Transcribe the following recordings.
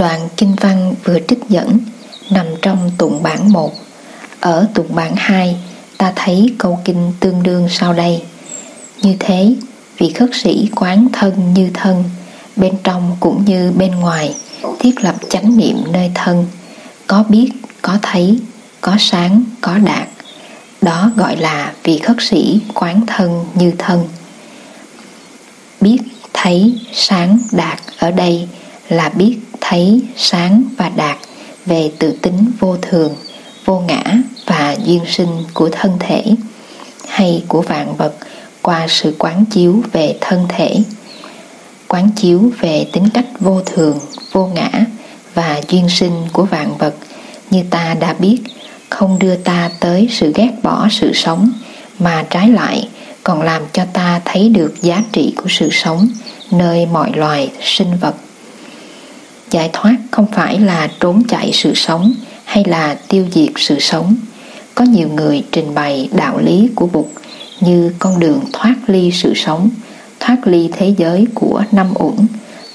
Đoạn kinh văn vừa trích dẫn nằm trong tụng bản 1. Ở tụng bản 2, ta thấy câu kinh tương đương sau đây. Như thế, vị khất sĩ quán thân như thân, bên trong cũng như bên ngoài, thiết lập chánh niệm nơi thân, có biết, có thấy, có sáng, có đạt. Đó gọi là vị khất sĩ quán thân như thân. Biết, thấy, sáng, đạt ở đây là biết, thấy, sáng và đạt về tự tính vô thường, vô ngã và duyên sinh của thân thể hay của vạn vật qua sự quán chiếu về thân thể. Quán chiếu về tính cách vô thường vô ngã và duyên sinh của vạn vật như ta đã biết không đưa ta tới sự ghét bỏ sự sống mà trái lại còn làm cho ta thấy được giá trị của sự sống nơi mọi loài sinh vật giải thoát không phải là trốn chạy sự sống hay là tiêu diệt sự sống có nhiều người trình bày đạo lý của Bụt như con đường thoát ly sự sống, thoát ly thế giới của năm uẩn,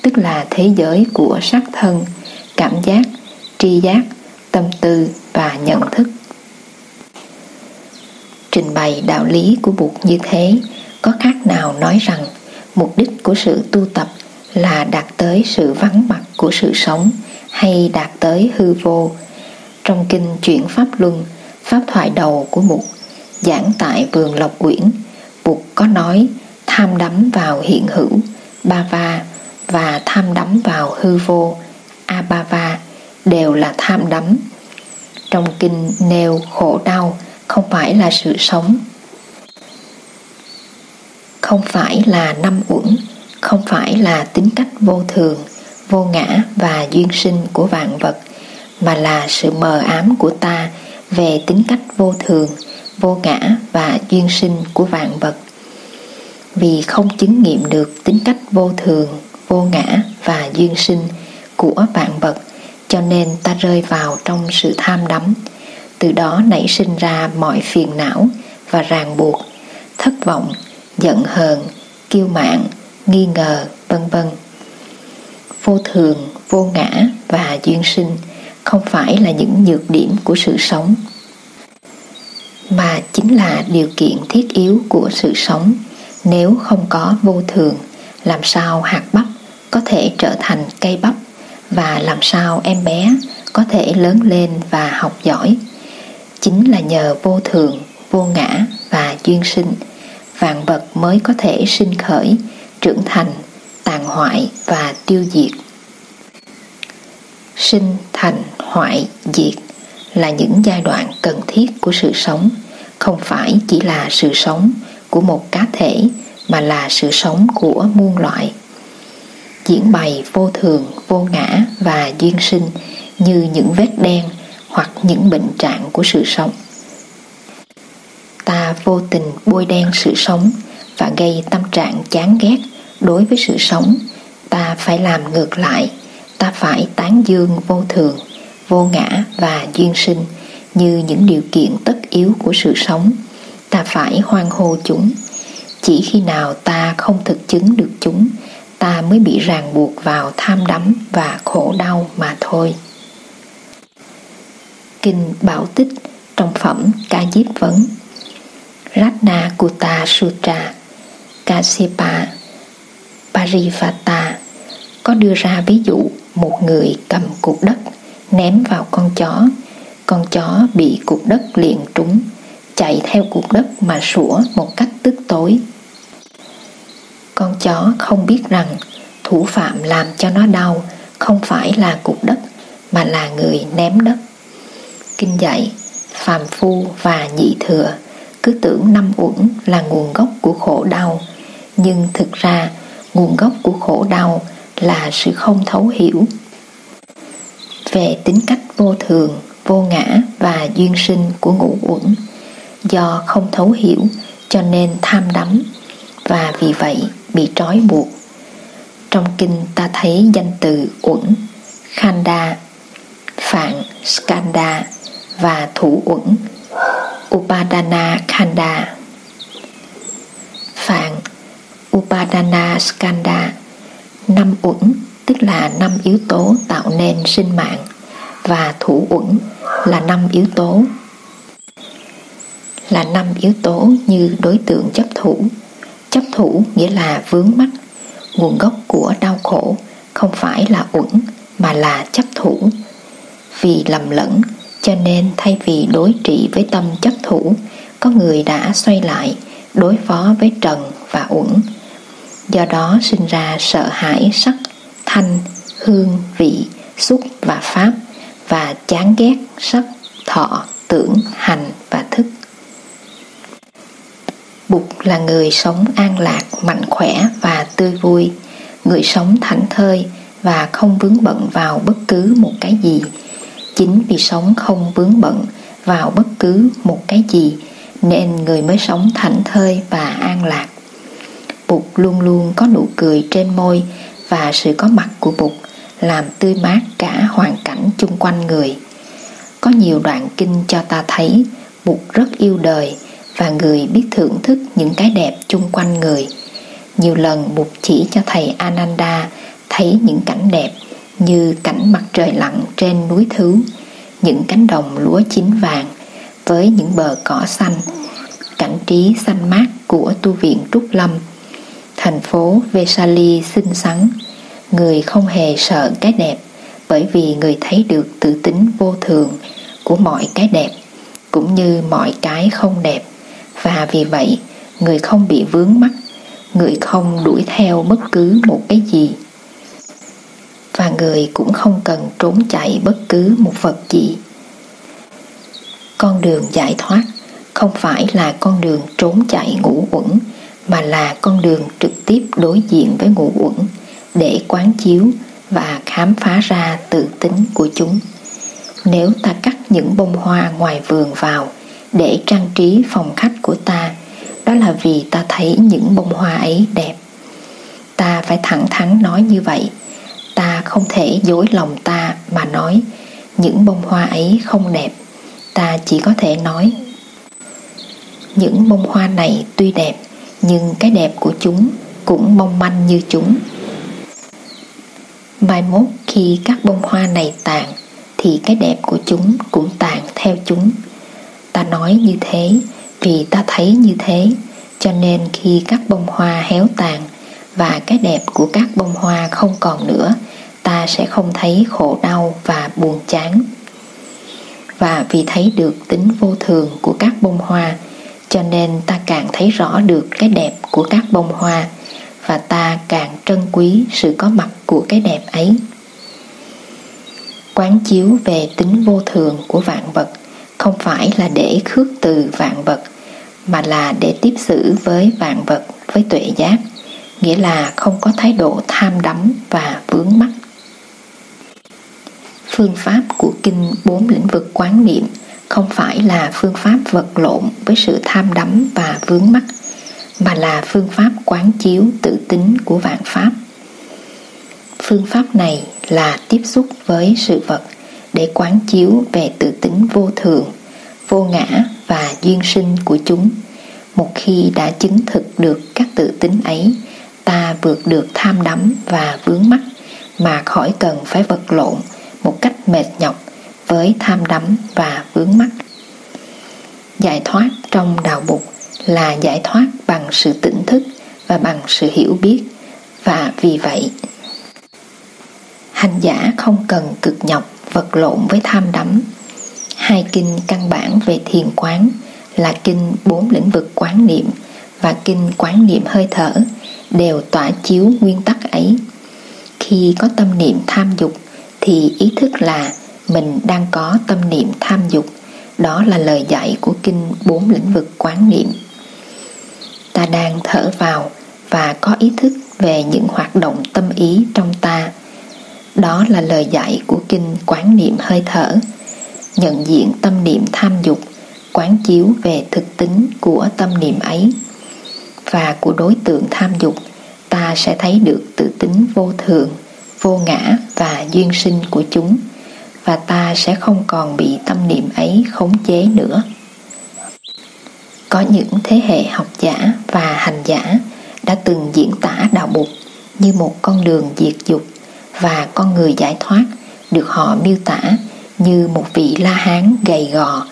tức là thế giới của sắc thân, cảm giác, tri giác, tâm tư và nhận thức. Trình bày đạo lý của Bụt như thế có khác nào nói rằng mục đích của sự tu tập là đạt tới sự vắng mặt của sự sống hay đạt tới hư vô. Trong kinh chuyển Pháp Luân, Pháp thoại đầu của mục giảng tại vườn Lộc Uyển, mục có nói tham đắm vào hiện hữu, ba va và tham đắm vào hư vô, abava đều là tham đắm. Trong kinh nêu khổ đau không phải là sự sống, không phải là năm uẩn, không phải là tính cách vô thường, vô ngã và duyên sinh của vạn vật, mà là sự mờ ám của ta về tính cách vô thường, vô ngã và duyên sinh của vạn vật. Vì không chứng nghiệm được tính cách vô thường, vô ngã và duyên sinh của vạn vật, cho nên ta rơi vào trong sự tham đắm, từ đó nảy sinh ra mọi phiền não và ràng buộc, thất vọng, giận hờn, kiêu mạn, nghi ngờ, vân vân. Vô thường, vô ngã và duyên sinh không phải là những nhược điểm của sự sống mà chính là điều kiện thiết yếu của sự sống nếu không có vô thường làm sao hạt bắp có thể trở thành cây bắp và làm sao em bé có thể lớn lên và học giỏi chính là nhờ vô thường vô ngã và duyên sinh vạn vật mới có thể sinh khởi trưởng thành, tàn hoại và tiêu diệt. Sinh, thành, hoại, diệt là những giai đoạn cần thiết của sự sống. Không phải chỉ là sự sống của một cá thể mà là sự sống của muôn loại. Diễn bày vô thường, vô ngã và duyên sinh như những vết đen hoặc những bệnh trạng của sự sống. Ta vô tình bôi đen sự sống và gây tâm trạng chán ghét đối với sự sống, ta phải làm ngược lại. Ta phải tán dương vô thường, vô ngã và duyên sinh như những điều kiện tất yếu của sự sống. Ta phải hoan hô chúng. Chỉ khi nào ta không thực chứng được chúng, ta mới bị ràng buộc vào tham đắm và khổ đau mà thôi. Kinh bảo tích, trong phẩm ca diếp vấn. Ratna kuta Sutra, Kasepa Parivata có đưa ra ví dụ một người cầm cục đất ném vào con chó. Con chó bị cục đất liền trúng, chạy theo cục đất mà sủa một cách tức tối. Con chó không biết rằng thủ phạm làm cho nó đau không phải là cục đất mà là người ném đất. Kinh dạy phàm phu và nhị thừa cứ tưởng năm uẩn là nguồn gốc của khổ đau, nhưng thực ra nguồn gốc của khổ đau là sự không thấu hiểu. Về tính cách vô thường, vô ngã và duyên sinh của ngũ uẩn, do không thấu hiểu cho nên tham đắm và vì vậy bị trói buộc. Trong kinh ta thấy danh từ uẩn, khanda, phạn skanda và thủ uẩn, upadana khanda phạn upadana skanda. Năm uẩn, tức là năm yếu tố tạo nên sinh mạng. Và thủ uẩn là năm yếu tố. Là năm yếu tố như đối tượng chấp thủ. Chấp thủ nghĩa là vướng mắc. Nguồn gốc của đau khổ không phải là uẩn, mà là chấp thủ. Vì lầm lẫn, cho nên thay vì đối trị với tâm chấp thủ, có người đã xoay lại, đối phó với trần và uẩn do đó sinh ra sợ hãi sắc thanh hương vị xúc và pháp và chán ghét sắc thọ tưởng hành và thức Bụt là người sống an lạc, mạnh khỏe và tươi vui, người sống thảnh thơi và không vướng bận vào bất cứ một cái gì. Chính vì sống không vướng bận vào bất cứ một cái gì nên người mới sống thảnh thơi và an lạc. Bụt luôn luôn có nụ cười trên môi và sự có mặt của Bụt làm tươi mát cả hoàn cảnh chung quanh người. Có nhiều đoạn kinh cho ta thấy Bụt rất yêu đời và người biết thưởng thức những cái đẹp chung quanh người. Nhiều lần Bụt chỉ cho thầy Ananda thấy những cảnh đẹp như cảnh mặt trời lặn trên núi Thứ, những cánh đồng lúa chín vàng với những bờ cỏ xanh, cảnh trí xanh mát của tu viện Trúc Lâm, thành phố Vesali xinh xắn, người không hề sợ cái đẹp bởi vì người thấy được tự tính vô thường của mọi cái đẹp cũng như mọi cái không đẹp. Và vì vậy người không bị vướng mắc người không đuổi theo bất cứ một cái gì. Và người cũng không cần trốn chạy bất cứ một vật gì. Con đường giải thoát không phải là con đường trốn chạy ngũ uẩn mà là con đường trực tiếp đối diện với ngũ uẩn để quán chiếu và khám phá ra tự tính của chúng. Nếu ta cắt những bông hoa ngoài vườn vào để trang trí phòng khách của ta, đó là vì ta thấy những bông hoa ấy đẹp. Ta phải thẳng thắn nói như vậy. Ta không thể dối lòng ta mà nói, những bông hoa ấy không đẹp. Ta chỉ có thể nói, những bông hoa này tuy đẹp nhưng cái đẹp của chúng cũng mong manh như chúng. Mai mốt khi các bông hoa này tàn, thì cái đẹp của chúng cũng tàn theo chúng. Ta nói như thế vì ta thấy như thế, cho nên khi các bông hoa héo tàn và cái đẹp của các bông hoa không còn nữa, ta sẽ không thấy khổ đau và buồn chán. Và vì thấy được tính vô thường của các bông hoa cho nên ta càng thấy rõ được cái đẹp của các bông hoa và ta càng trân quý sự có mặt của cái đẹp ấy. Quán chiếu về tính vô thường của vạn vật không phải là để khước từ vạn vật, mà là để tiếp xử với vạn vật với tuệ giác, nghĩa là không có thái độ tham đắm và vướng mắc. Phương pháp của kinh bốn lĩnh vực quán niệm không phải là phương pháp vật lộn với sự tham đắm và vướng mắc mà là phương pháp quán chiếu tự tính của vạn pháp phương pháp này là tiếp xúc với sự vật để quán chiếu về tự tính vô thường, vô ngã và duyên sinh của chúng. Một khi đã chứng thực được các tự tính ấy, ta vượt được tham đắm và vướng mắc mà khỏi cần phải vật lộn một cách mệt nhọc với tham đắm và vướng mắc. Giải thoát trong đạo bục là giải thoát bằng sự tỉnh thức và bằng sự hiểu biết, và vì vậy, hành giả không cần cực nhọc vật lộn với tham đắm hai kinh căn bản về thiền quán là kinh bốn lĩnh vực quán niệm và kinh quán niệm hơi thở đều tỏa chiếu nguyên tắc ấy khi có tâm niệm tham dục thì ý thức là mình đang có tâm niệm tham dục. Đó là lời dạy của kinh bốn lĩnh vực quán niệm. Ta đang thở vào và có ý thức về những hoạt động tâm ý trong ta. Đó là lời dạy của kinh quán niệm hơi thở, nhận diện tâm niệm tham dục, quán chiếu về thực tính của tâm niệm ấy. Và của đối tượng tham dục ta sẽ thấy được tự tính vô thường, vô ngã và duyên sinh của chúng và ta sẽ không còn bị tâm niệm ấy khống chế nữa. Có những thế hệ học giả và hành giả đã từng diễn tả đạo bụt như một con đường diệt dục và con người giải thoát được họ miêu tả như một vị la hán gầy gò,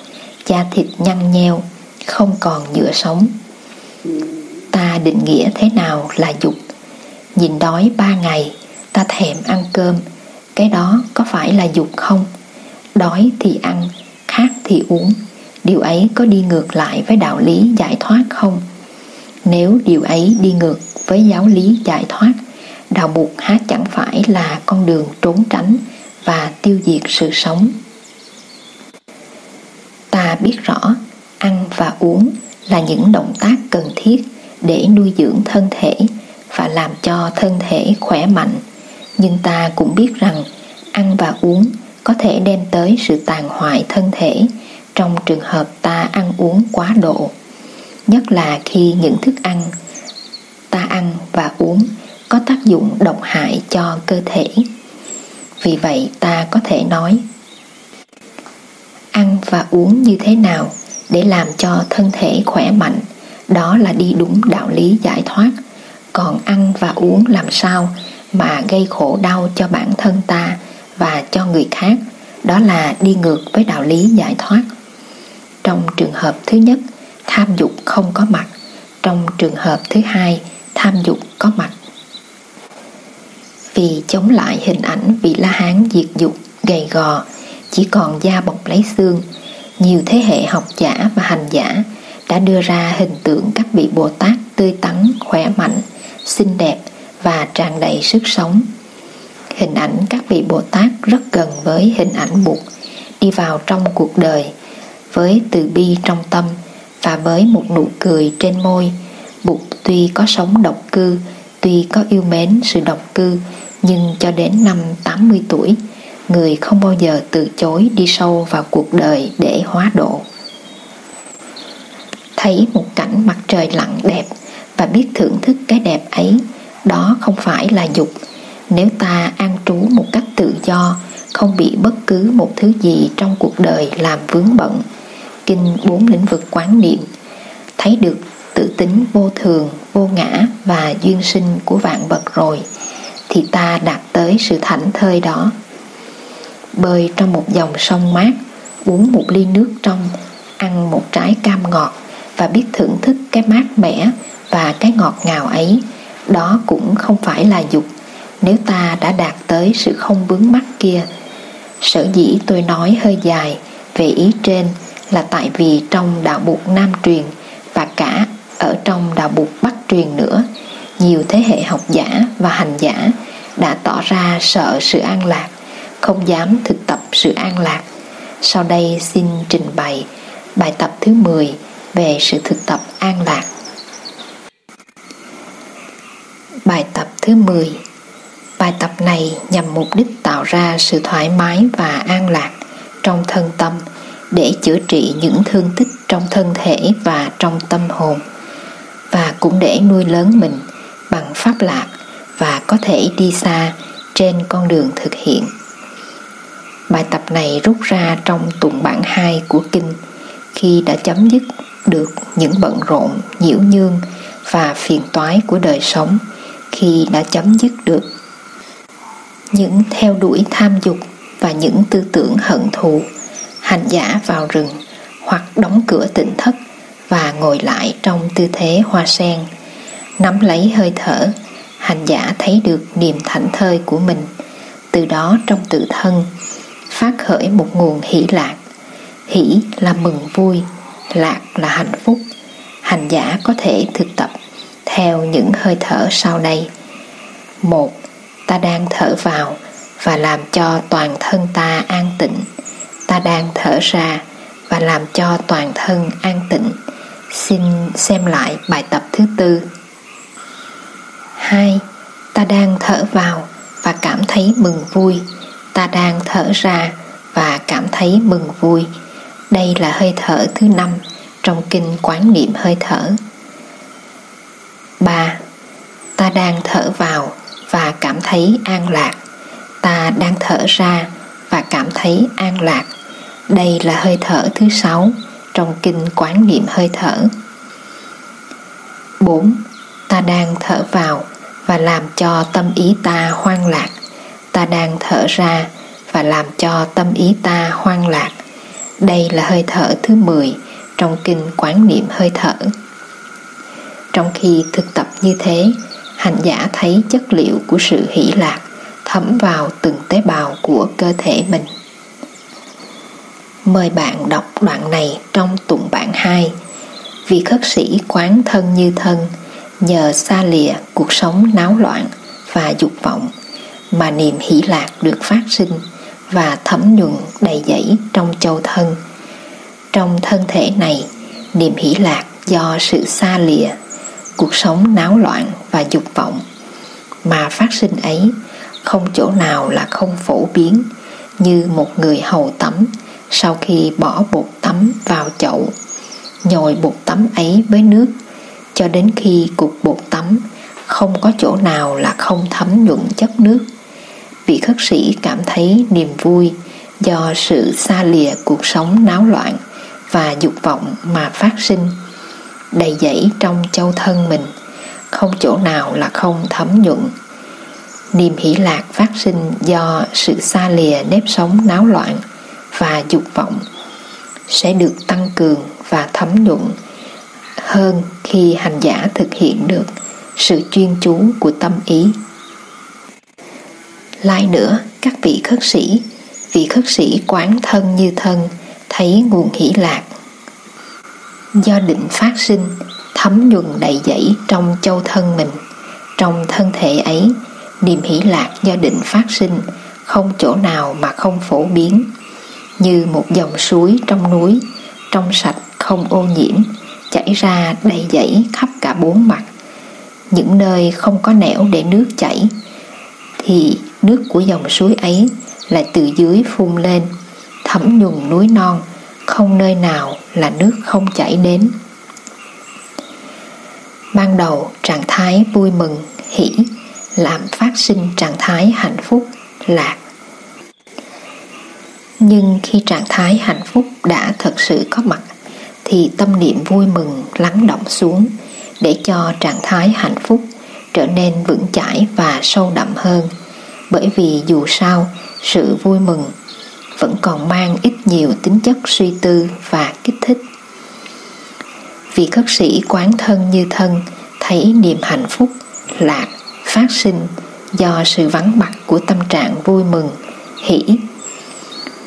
da thịt nhăn nheo, không còn nhựa sống. Ta định nghĩa thế nào là dục? Nhìn đói ba ngày, ta thèm ăn cơm, cái đó có phải là dục không? Đói thì ăn, khát thì uống, điều ấy có đi ngược lại với đạo lý giải thoát không? Nếu điều ấy đi ngược với giáo lý giải thoát, đạo buộc há chẳng phải là con đường trốn tránh và tiêu diệt sự sống. Ta biết rõ ăn và uống là những động tác cần thiết để nuôi dưỡng thân thể và làm cho thân thể khỏe mạnh. Nhưng ta cũng biết rằng, ăn và uống có thể đem tới sự tàn hoại thân thể trong trường hợp ta ăn uống quá độ. Nhất là khi những thức ăn ta ăn và uống có tác dụng độc hại cho cơ thể. Vì vậy, ta có thể nói, ăn và uống như thế nào để làm cho thân thể khỏe mạnh, đó là đi đúng đạo lý giải thoát còn ăn và uống làm sao mà gây khổ đau cho bản thân ta và cho người khác đó là đi ngược với đạo lý giải thoát. Trong trường hợp thứ nhất tham dục không có mặt. Trong trường hợp thứ hai tham dục có mặt. Vì chống lại hình ảnh vị la hán diệt dục gầy gò chỉ còn da bọc lấy xương nhiều thế hệ học giả và hành giả đã đưa ra hình tượng các vị Bồ Tát tươi tắn, khỏe mạnh, xinh đẹp và tràn đầy sức sống. Hình ảnh các vị Bồ Tát rất gần với hình ảnh Bụt đi vào trong cuộc đời với từ bi trong tâm và với một nụ cười trên môi. Bụt tuy có sống độc cư, tuy có yêu mến sự độc cư, nhưng cho đến năm 80 tuổi, người không bao giờ từ chối đi sâu vào cuộc đời để hóa độ thấy một cảnh mặt trời lặn đẹp và biết thưởng thức cái đẹp ấy đó không phải là dục. Nếu ta an trú một cách tự do, không bị bất cứ một thứ gì trong cuộc đời làm vướng bận. Kinh bốn lĩnh vực quán niệm. Thấy được tự tính vô thường, vô ngã và duyên sinh của vạn vật rồi, thì ta đạt tới sự thảnh thơi đó. Bơi trong một dòng sông mát, uống một ly nước trong, ăn một trái cam ngọt và biết thưởng thức cái mát mẻ và cái ngọt ngào ấy đó cũng không phải là dục nếu ta đã đạt tới sự không vướng mắc kia, sở dĩ tôi nói hơi dài về ý trên là tại vì trong đạo buộc nam truyền và cả ở trong đạo buộc bắc truyền nữa, nhiều thế hệ học giả và hành giả đã tỏ ra sợ sự an lạc, không dám thực tập sự an lạc sau đây xin trình bày bài tập thứ 10 về sự thực tập an lạc. Bài tập thứ 10 Bài tập này nhằm mục đích tạo ra sự thoải mái và an lạc trong thân tâm để chữa trị những thương tích trong thân thể và trong tâm hồn và cũng để nuôi lớn mình bằng pháp lạc và có thể đi xa trên con đường thực hiện. Bài tập này rút ra trong tụng bản 2 của kinh khi đã chấm dứt được những bận rộn, nhiễu nhương và phiền toái của đời sống khi đã chấm dứt được. Những theo đuổi tham dục và những tư tưởng hận thù, hành giả vào rừng hoặc đóng cửa tỉnh thất và ngồi lại trong tư thế hoa sen, nắm lấy hơi thở, hành giả thấy được niềm thảnh thơi của mình. Từ đó trong tự thân phát khởi một nguồn hỷ lạc. Hỷ là mừng vui, lạc là hạnh phúc. Hành giả có thể thực tập theo những hơi thở sau đây. Một, ta đang thở vào và làm cho toàn thân ta an tịnh. Ta đang thở ra và làm cho toàn thân an tịnh. Xin xem lại bài tập thứ tư. Hai, ta đang thở vào và cảm thấy mừng vui. Ta đang thở ra và cảm thấy mừng vui. Đây là hơi thở thứ năm trong kinh quán niệm hơi thở. 3. Ta đang thở vào và cảm thấy an lạc. Ta đang thở ra và cảm thấy an lạc. Đây là hơi thở thứ sáu trong kinh quán niệm hơi thở. 4. Ta đang thở vào và làm cho tâm ý ta hoang lạc. ta đang thở ra và làm cho tâm ý ta hoang lạc. Đây là hơi thở thứ 10 trong kinh quán niệm hơi thở. Trong khi thực tập như thế, hành giả thấy chất liệu của sự hỷ lạc thấm vào từng tế bào của cơ thể mình. Mời bạn đọc đoạn này trong tụng bản 2 vì khất sĩ quán thân như thân Nhờ xa lìa cuộc sống náo loạn và dục vọng Mà niềm hỷ lạc được phát sinh Và thấm nhuận đầy dẫy trong châu thân Trong thân thể này Niềm hỷ lạc do sự xa lìa Cuộc sống náo loạn và dục vọng Mà phát sinh ấy Không chỗ nào là không phổ biến Như một người hầu tắm sau khi bỏ bột tắm vào chậu, nhồi bột tắm ấy với nước cho đến khi cục bột tắm không có chỗ nào là không thấm nhuận chất nước. Vị khất sĩ cảm thấy niềm vui do sự xa lìa cuộc sống náo loạn và dục vọng mà phát sinh đầy dẫy trong châu thân mình không chỗ nào là không thấm nhuận niềm hỷ lạc phát sinh do sự xa lìa nếp sống náo loạn và dục vọng sẽ được tăng cường và thấm nhuận hơn khi hành giả thực hiện được sự chuyên chú của tâm ý. Lại nữa, các vị khất sĩ, vị khất sĩ quán thân như thân, thấy nguồn hỷ lạc. Do định phát sinh, thấm nhuần đầy dẫy trong châu thân mình. Trong thân thể ấy, niềm hỷ lạc do định phát sinh, không chỗ nào mà không phổ biến như một dòng suối trong núi, trong sạch không ô nhiễm, chảy ra đầy dẫy khắp cả bốn mặt. Những nơi không có nẻo để nước chảy, thì nước của dòng suối ấy lại từ dưới phun lên, thấm nhuần núi non, không nơi nào là nước không chảy đến. Ban đầu trạng thái vui mừng, hỷ làm phát sinh trạng thái hạnh phúc, lạc nhưng khi trạng thái hạnh phúc đã thật sự có mặt thì tâm niệm vui mừng lắng động xuống để cho trạng thái hạnh phúc trở nên vững chãi và sâu đậm hơn bởi vì dù sao sự vui mừng vẫn còn mang ít nhiều tính chất suy tư và kích thích. Vì khất sĩ quán thân như thân, thấy niềm hạnh phúc lạc phát sinh do sự vắng mặt của tâm trạng vui mừng, hỷ.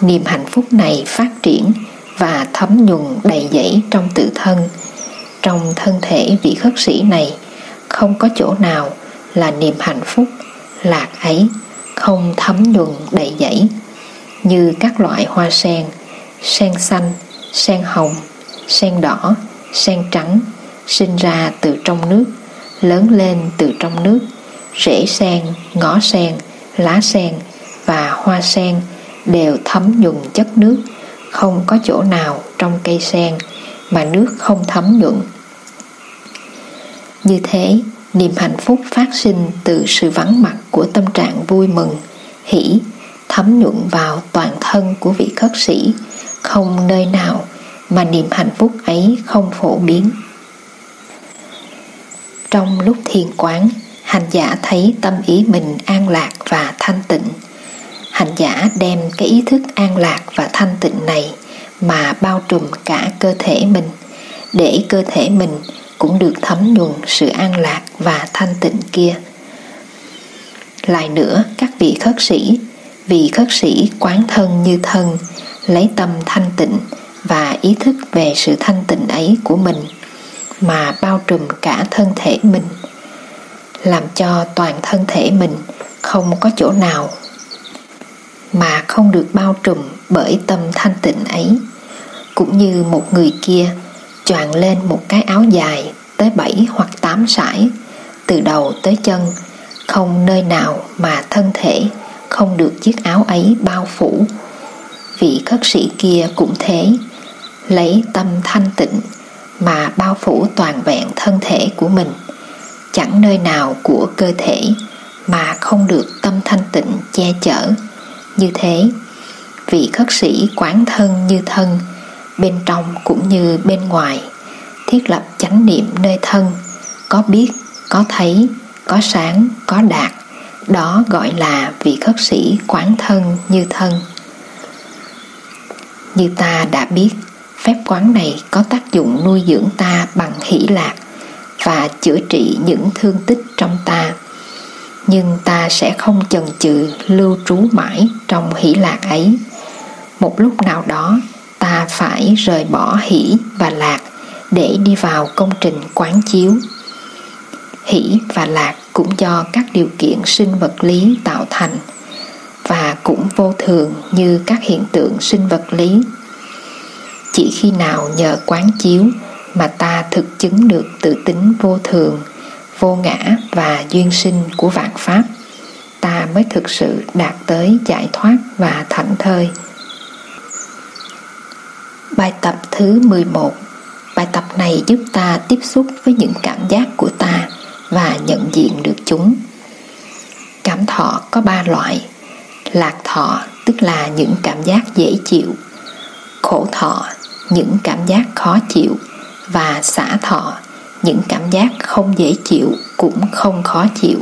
Niềm hạnh phúc này phát triển và thấm nhuần đầy dẫy trong tự thân. Trong thân thể vị khất sĩ này, không có chỗ nào là niềm hạnh phúc, lạc ấy, không thấm nhuần đầy dẫy như các loại hoa sen sen xanh, sen hồng, sen đỏ, sen trắng, sinh ra từ trong nước, lớn lên từ trong nước, rễ sen, ngõ sen, lá sen và hoa sen đều thấm nhuần chất nước, không có chỗ nào trong cây sen mà nước không thấm nhuận. Như thế, niềm hạnh phúc phát sinh từ sự vắng mặt của tâm trạng vui mừng, hỷ thấm nhuận vào toàn thân của vị khất sĩ. Không nơi nào mà niềm hạnh phúc ấy không phổ biến. Trong lúc thiền quán, hành giả thấy tâm ý mình an lạc và thanh tịnh. Hành giả đem cái ý thức an lạc và thanh tịnh này mà bao trùm cả cơ thể mình, để cơ thể mình cũng được thấm nhuần sự an lạc và thanh tịnh kia. Lại nữa, các vị khất sĩ vì khất sĩ quán thân như thân, lấy tâm thanh tịnh và ý thức về sự thanh tịnh ấy của mình, mà bao trùm cả thân thể mình, làm cho toàn thân thể mình không có chỗ nào mà không được bao trùm bởi tâm thanh tịnh ấy. Cũng như một người kia choàng lên một cái áo dài tới bảy hoặc tám sải, từ đầu tới chân, không nơi nào mà thân thể không được chiếc áo ấy bao phủ. Vị khất sĩ kia cũng thế, lấy tâm thanh tịnh mà bao phủ toàn vẹn thân thể của mình. Chẳng nơi nào của cơ thể mà không được tâm thanh tịnh che chở. Như thế, vị khất sĩ quán thân như thân, bên trong cũng như bên ngoài, thiết lập chánh niệm nơi thân. Có biết, có thấy, có sáng, có đạt đó gọi là vị khất sĩ quán thân như thân. Như ta đã biết, phép quán này có tác dụng nuôi dưỡng ta bằng hỷ lạc và chữa trị những thương tích trong ta. Nhưng ta sẽ không chần chừ lưu trú mãi trong hỷ lạc ấy. Một lúc nào đó, ta phải rời bỏ hỷ và lạc để đi vào công trình quán chiếu hỷ và lạc cũng do các điều kiện sinh vật lý tạo thành và cũng vô thường như các hiện tượng sinh vật lý. Chỉ khi nào nhờ quán chiếu mà ta thực chứng được tự tính vô thường, vô ngã và duyên sinh của vạn pháp, ta mới thực sự đạt tới giải thoát và thảnh thơi. Bài tập thứ 11 Bài tập này giúp ta tiếp xúc với những cảm giác của ta và nhận diện được chúng. Cảm thọ có ba loại. Lạc thọ tức là những cảm giác dễ chịu. Khổ thọ, những cảm giác khó chịu. Và xả thọ, những cảm giác không dễ chịu cũng không khó chịu.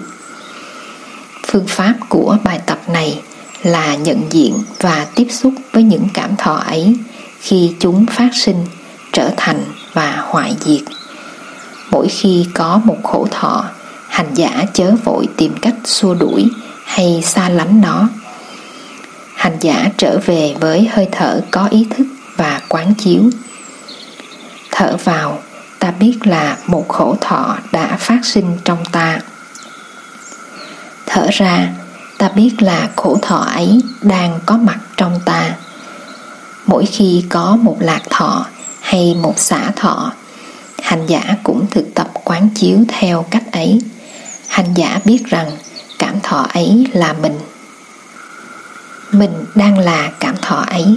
Phương pháp của bài tập này là nhận diện và tiếp xúc với những cảm thọ ấy khi chúng phát sinh trở thành và hoại diệt mỗi khi có một khổ thọ, hành giả chớ vội tìm cách xua đuổi hay xa lánh nó. Hành giả trở về với hơi thở có ý thức và quán chiếu. Thở vào, ta biết là một khổ thọ đã phát sinh trong ta. Thở ra, ta biết là khổ thọ ấy đang có mặt trong ta. Mỗi khi có một lạc thọ hay một xả thọ hành giả cũng thực tập quán chiếu theo cách ấy. Hành giả biết rằng cảm thọ ấy là mình. Mình đang là cảm thọ ấy.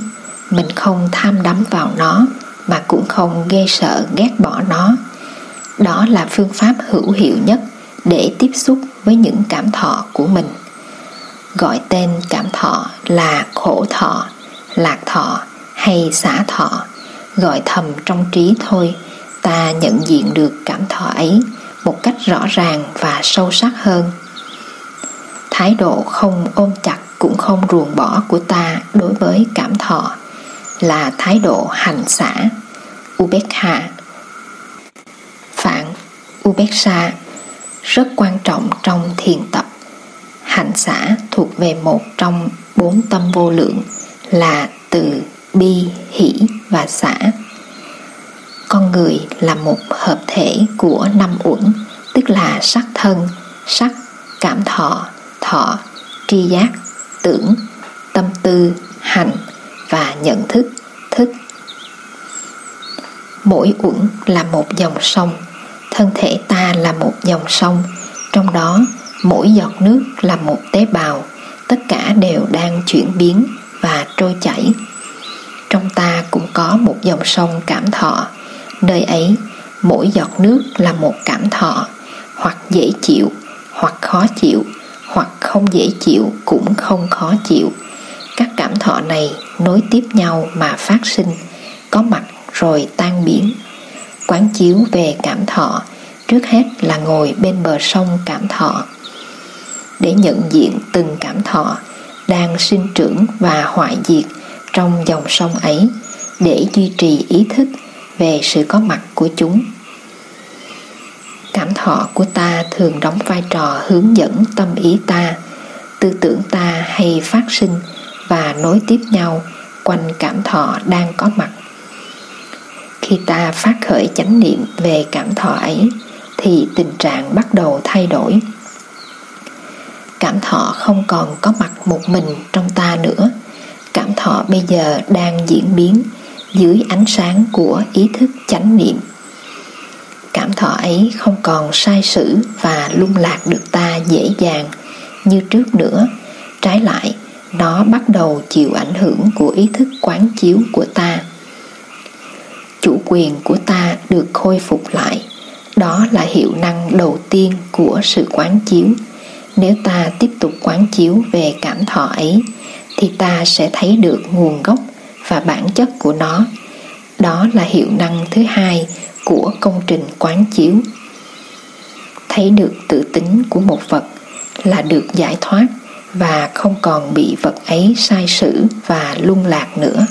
Mình không tham đắm vào nó, mà cũng không ghê sợ ghét bỏ nó. Đó là phương pháp hữu hiệu nhất để tiếp xúc với những cảm thọ của mình. Gọi tên cảm thọ là khổ thọ, lạc thọ hay xả thọ. Gọi thầm trong trí thôi ta nhận diện được cảm thọ ấy một cách rõ ràng và sâu sắc hơn. Thái độ không ôm chặt cũng không ruồng bỏ của ta đối với cảm thọ là thái độ hành xả. Ubekha phạn ubeksa rất quan trọng trong thiền tập. Hành xả thuộc về một trong bốn tâm vô lượng là từ bi, hỷ và xả con người là một hợp thể của năm uẩn, tức là sắc thân, sắc, cảm thọ thọ, tri giác, tưởng, tâm tư, hành và nhận thức thức. Mỗi uẩn là một dòng sông, thân thể ta là một dòng sông, trong đó mỗi giọt nước là một tế bào. Tất cả đều đang chuyển biến và trôi chảy. Trong ta cũng có một dòng sông cảm thọ nơi ấy, mỗi giọt nước là một cảm thọ, hoặc dễ chịu, hoặc khó chịu, hoặc không dễ chịu cũng không khó chịu. Các cảm thọ này nối tiếp nhau mà phát sinh, có mặt rồi tan biến. Quán chiếu về cảm thọ, trước hết là ngồi bên bờ sông cảm thọ. Để nhận diện từng cảm thọ đang sinh trưởng và hoại diệt trong dòng sông ấy, để duy trì ý thức về sự có mặt của chúng. Cảm thọ của ta thường đóng vai trò hướng dẫn tâm ý ta, tư tưởng ta hay phát sinh và nối tiếp nhau quanh cảm thọ đang có mặt. Khi ta phát khởi chánh niệm về cảm thọ ấy, thì tình trạng bắt đầu thay đổi. Cảm thọ không còn có mặt một mình trong ta nữa. Cảm thọ bây giờ đang diễn biến dưới ánh sáng của ý thức chánh niệm. Cảm thọ ấy không còn sai sử và lung lạc được ta dễ dàng như trước nữa. Trái lại, nó bắt đầu chịu ảnh hưởng của ý thức quán chiếu của ta. Chủ quyền của ta được khôi phục lại. Đó là hiệu năng đầu tiên của sự quán chiếu. Nếu ta tiếp tục quán chiếu về cảm thọ ấy, thì ta sẽ thấy được nguồn gốc và bản chất của nó. Đó là hiệu năng thứ hai của công trình quán chiếu. Thấy được tự tính của một vật là được giải thoát và không còn bị vật ấy sai sử và lung lạc nữa.